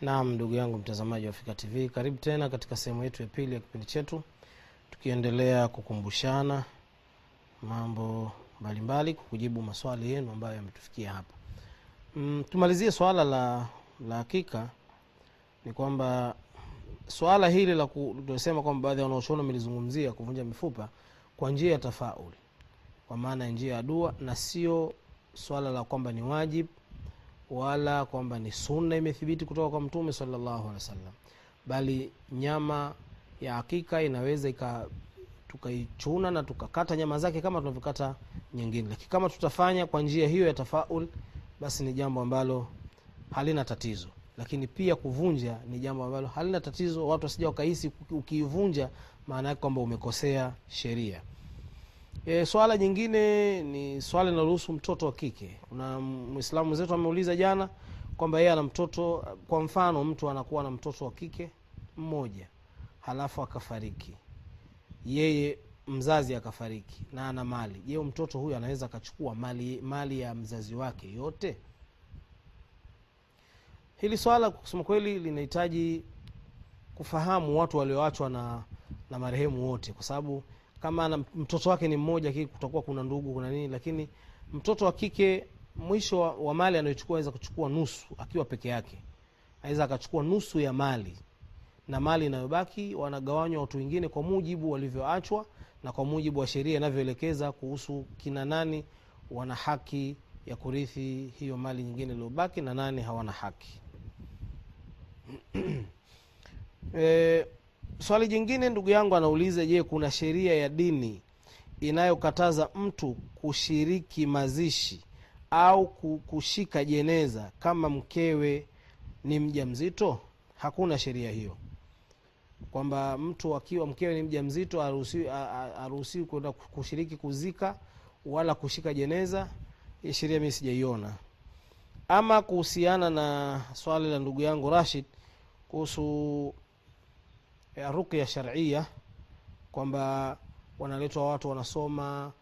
Naam, ndugu yangu mtazamaji wa Afrika TV, karibu tena katika sehemu yetu ya pili ya kipindi chetu, tukiendelea kukumbushana mambo mbalimbali, kukujibu maswali yenu ambayo yametufikia hapa. Mm, tumalizie swala la la hakika. Ni kwamba swala hili la tunasema kwamba baadhi ya wanaoshona wamelizungumzia kuvunja mifupa kwa njia ya tafaul, kwa maana ya njia ya dua, na sio swala la kwamba ni wajib wala kwamba ni sunna imethibiti kutoka kwa Mtume sallallahu alaihi wasallam, bali nyama ya hakika inaweza ika tukaichuna na tukakata nyama zake kama tunavyokata nyingine, lakini kama tutafanya kwa njia hiyo ya tafaul, basi ni jambo ambalo halina tatizo. Lakini pia kuvunja ni jambo ambalo halina tatizo, watu wasija wakahisi ukiivunja maana yake kwamba umekosea sheria. E, swala nyingine ni swala linalohusu mtoto wa kike. Kuna Mwislamu mwenzetu ameuliza jana kwamba yeye ana mtoto, kwa mfano mtu anakuwa na mtoto wa kike mmoja halafu akafariki, yeye mzazi akafariki na ana mali. Je, mtoto huyu anaweza akachukua mali, mali ya mzazi wake yote? Hili swala kusema kweli linahitaji kufahamu watu walioachwa na, na marehemu wote, kwa sababu kama ana mtoto wake ni mmoja kutakuwa kuna ndugu kuna nini, lakini mtoto wa kike mwisho wa, wa mali anayochukua aweza kuchukua nusu akiwa peke yake, aweza akachukua nusu ya mali, na mali inayobaki wanagawanywa watu wengine kwa mujibu walivyoachwa na kwa mujibu wa sheria inavyoelekeza kuhusu kina nani wana haki ya kurithi hiyo mali nyingine iliyobaki na nani hawana haki. E, swali jingine ndugu yangu anauliza, je, kuna sheria ya dini inayokataza mtu kushiriki mazishi au kushika jeneza kama mkewe ni mja mzito? Hakuna sheria hiyo kwamba mtu akiwa mkewe ni mja mzito aruhusiwi kwenda kushiriki kuzika wala kushika jeneza. Sheria mimi sijaiona. Ama kuhusiana na swali la ndugu yangu Rashid kuhusu ruqya sharia kwamba wanaletwa watu wanasoma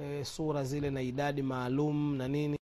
e, sura zile na idadi maalum na nini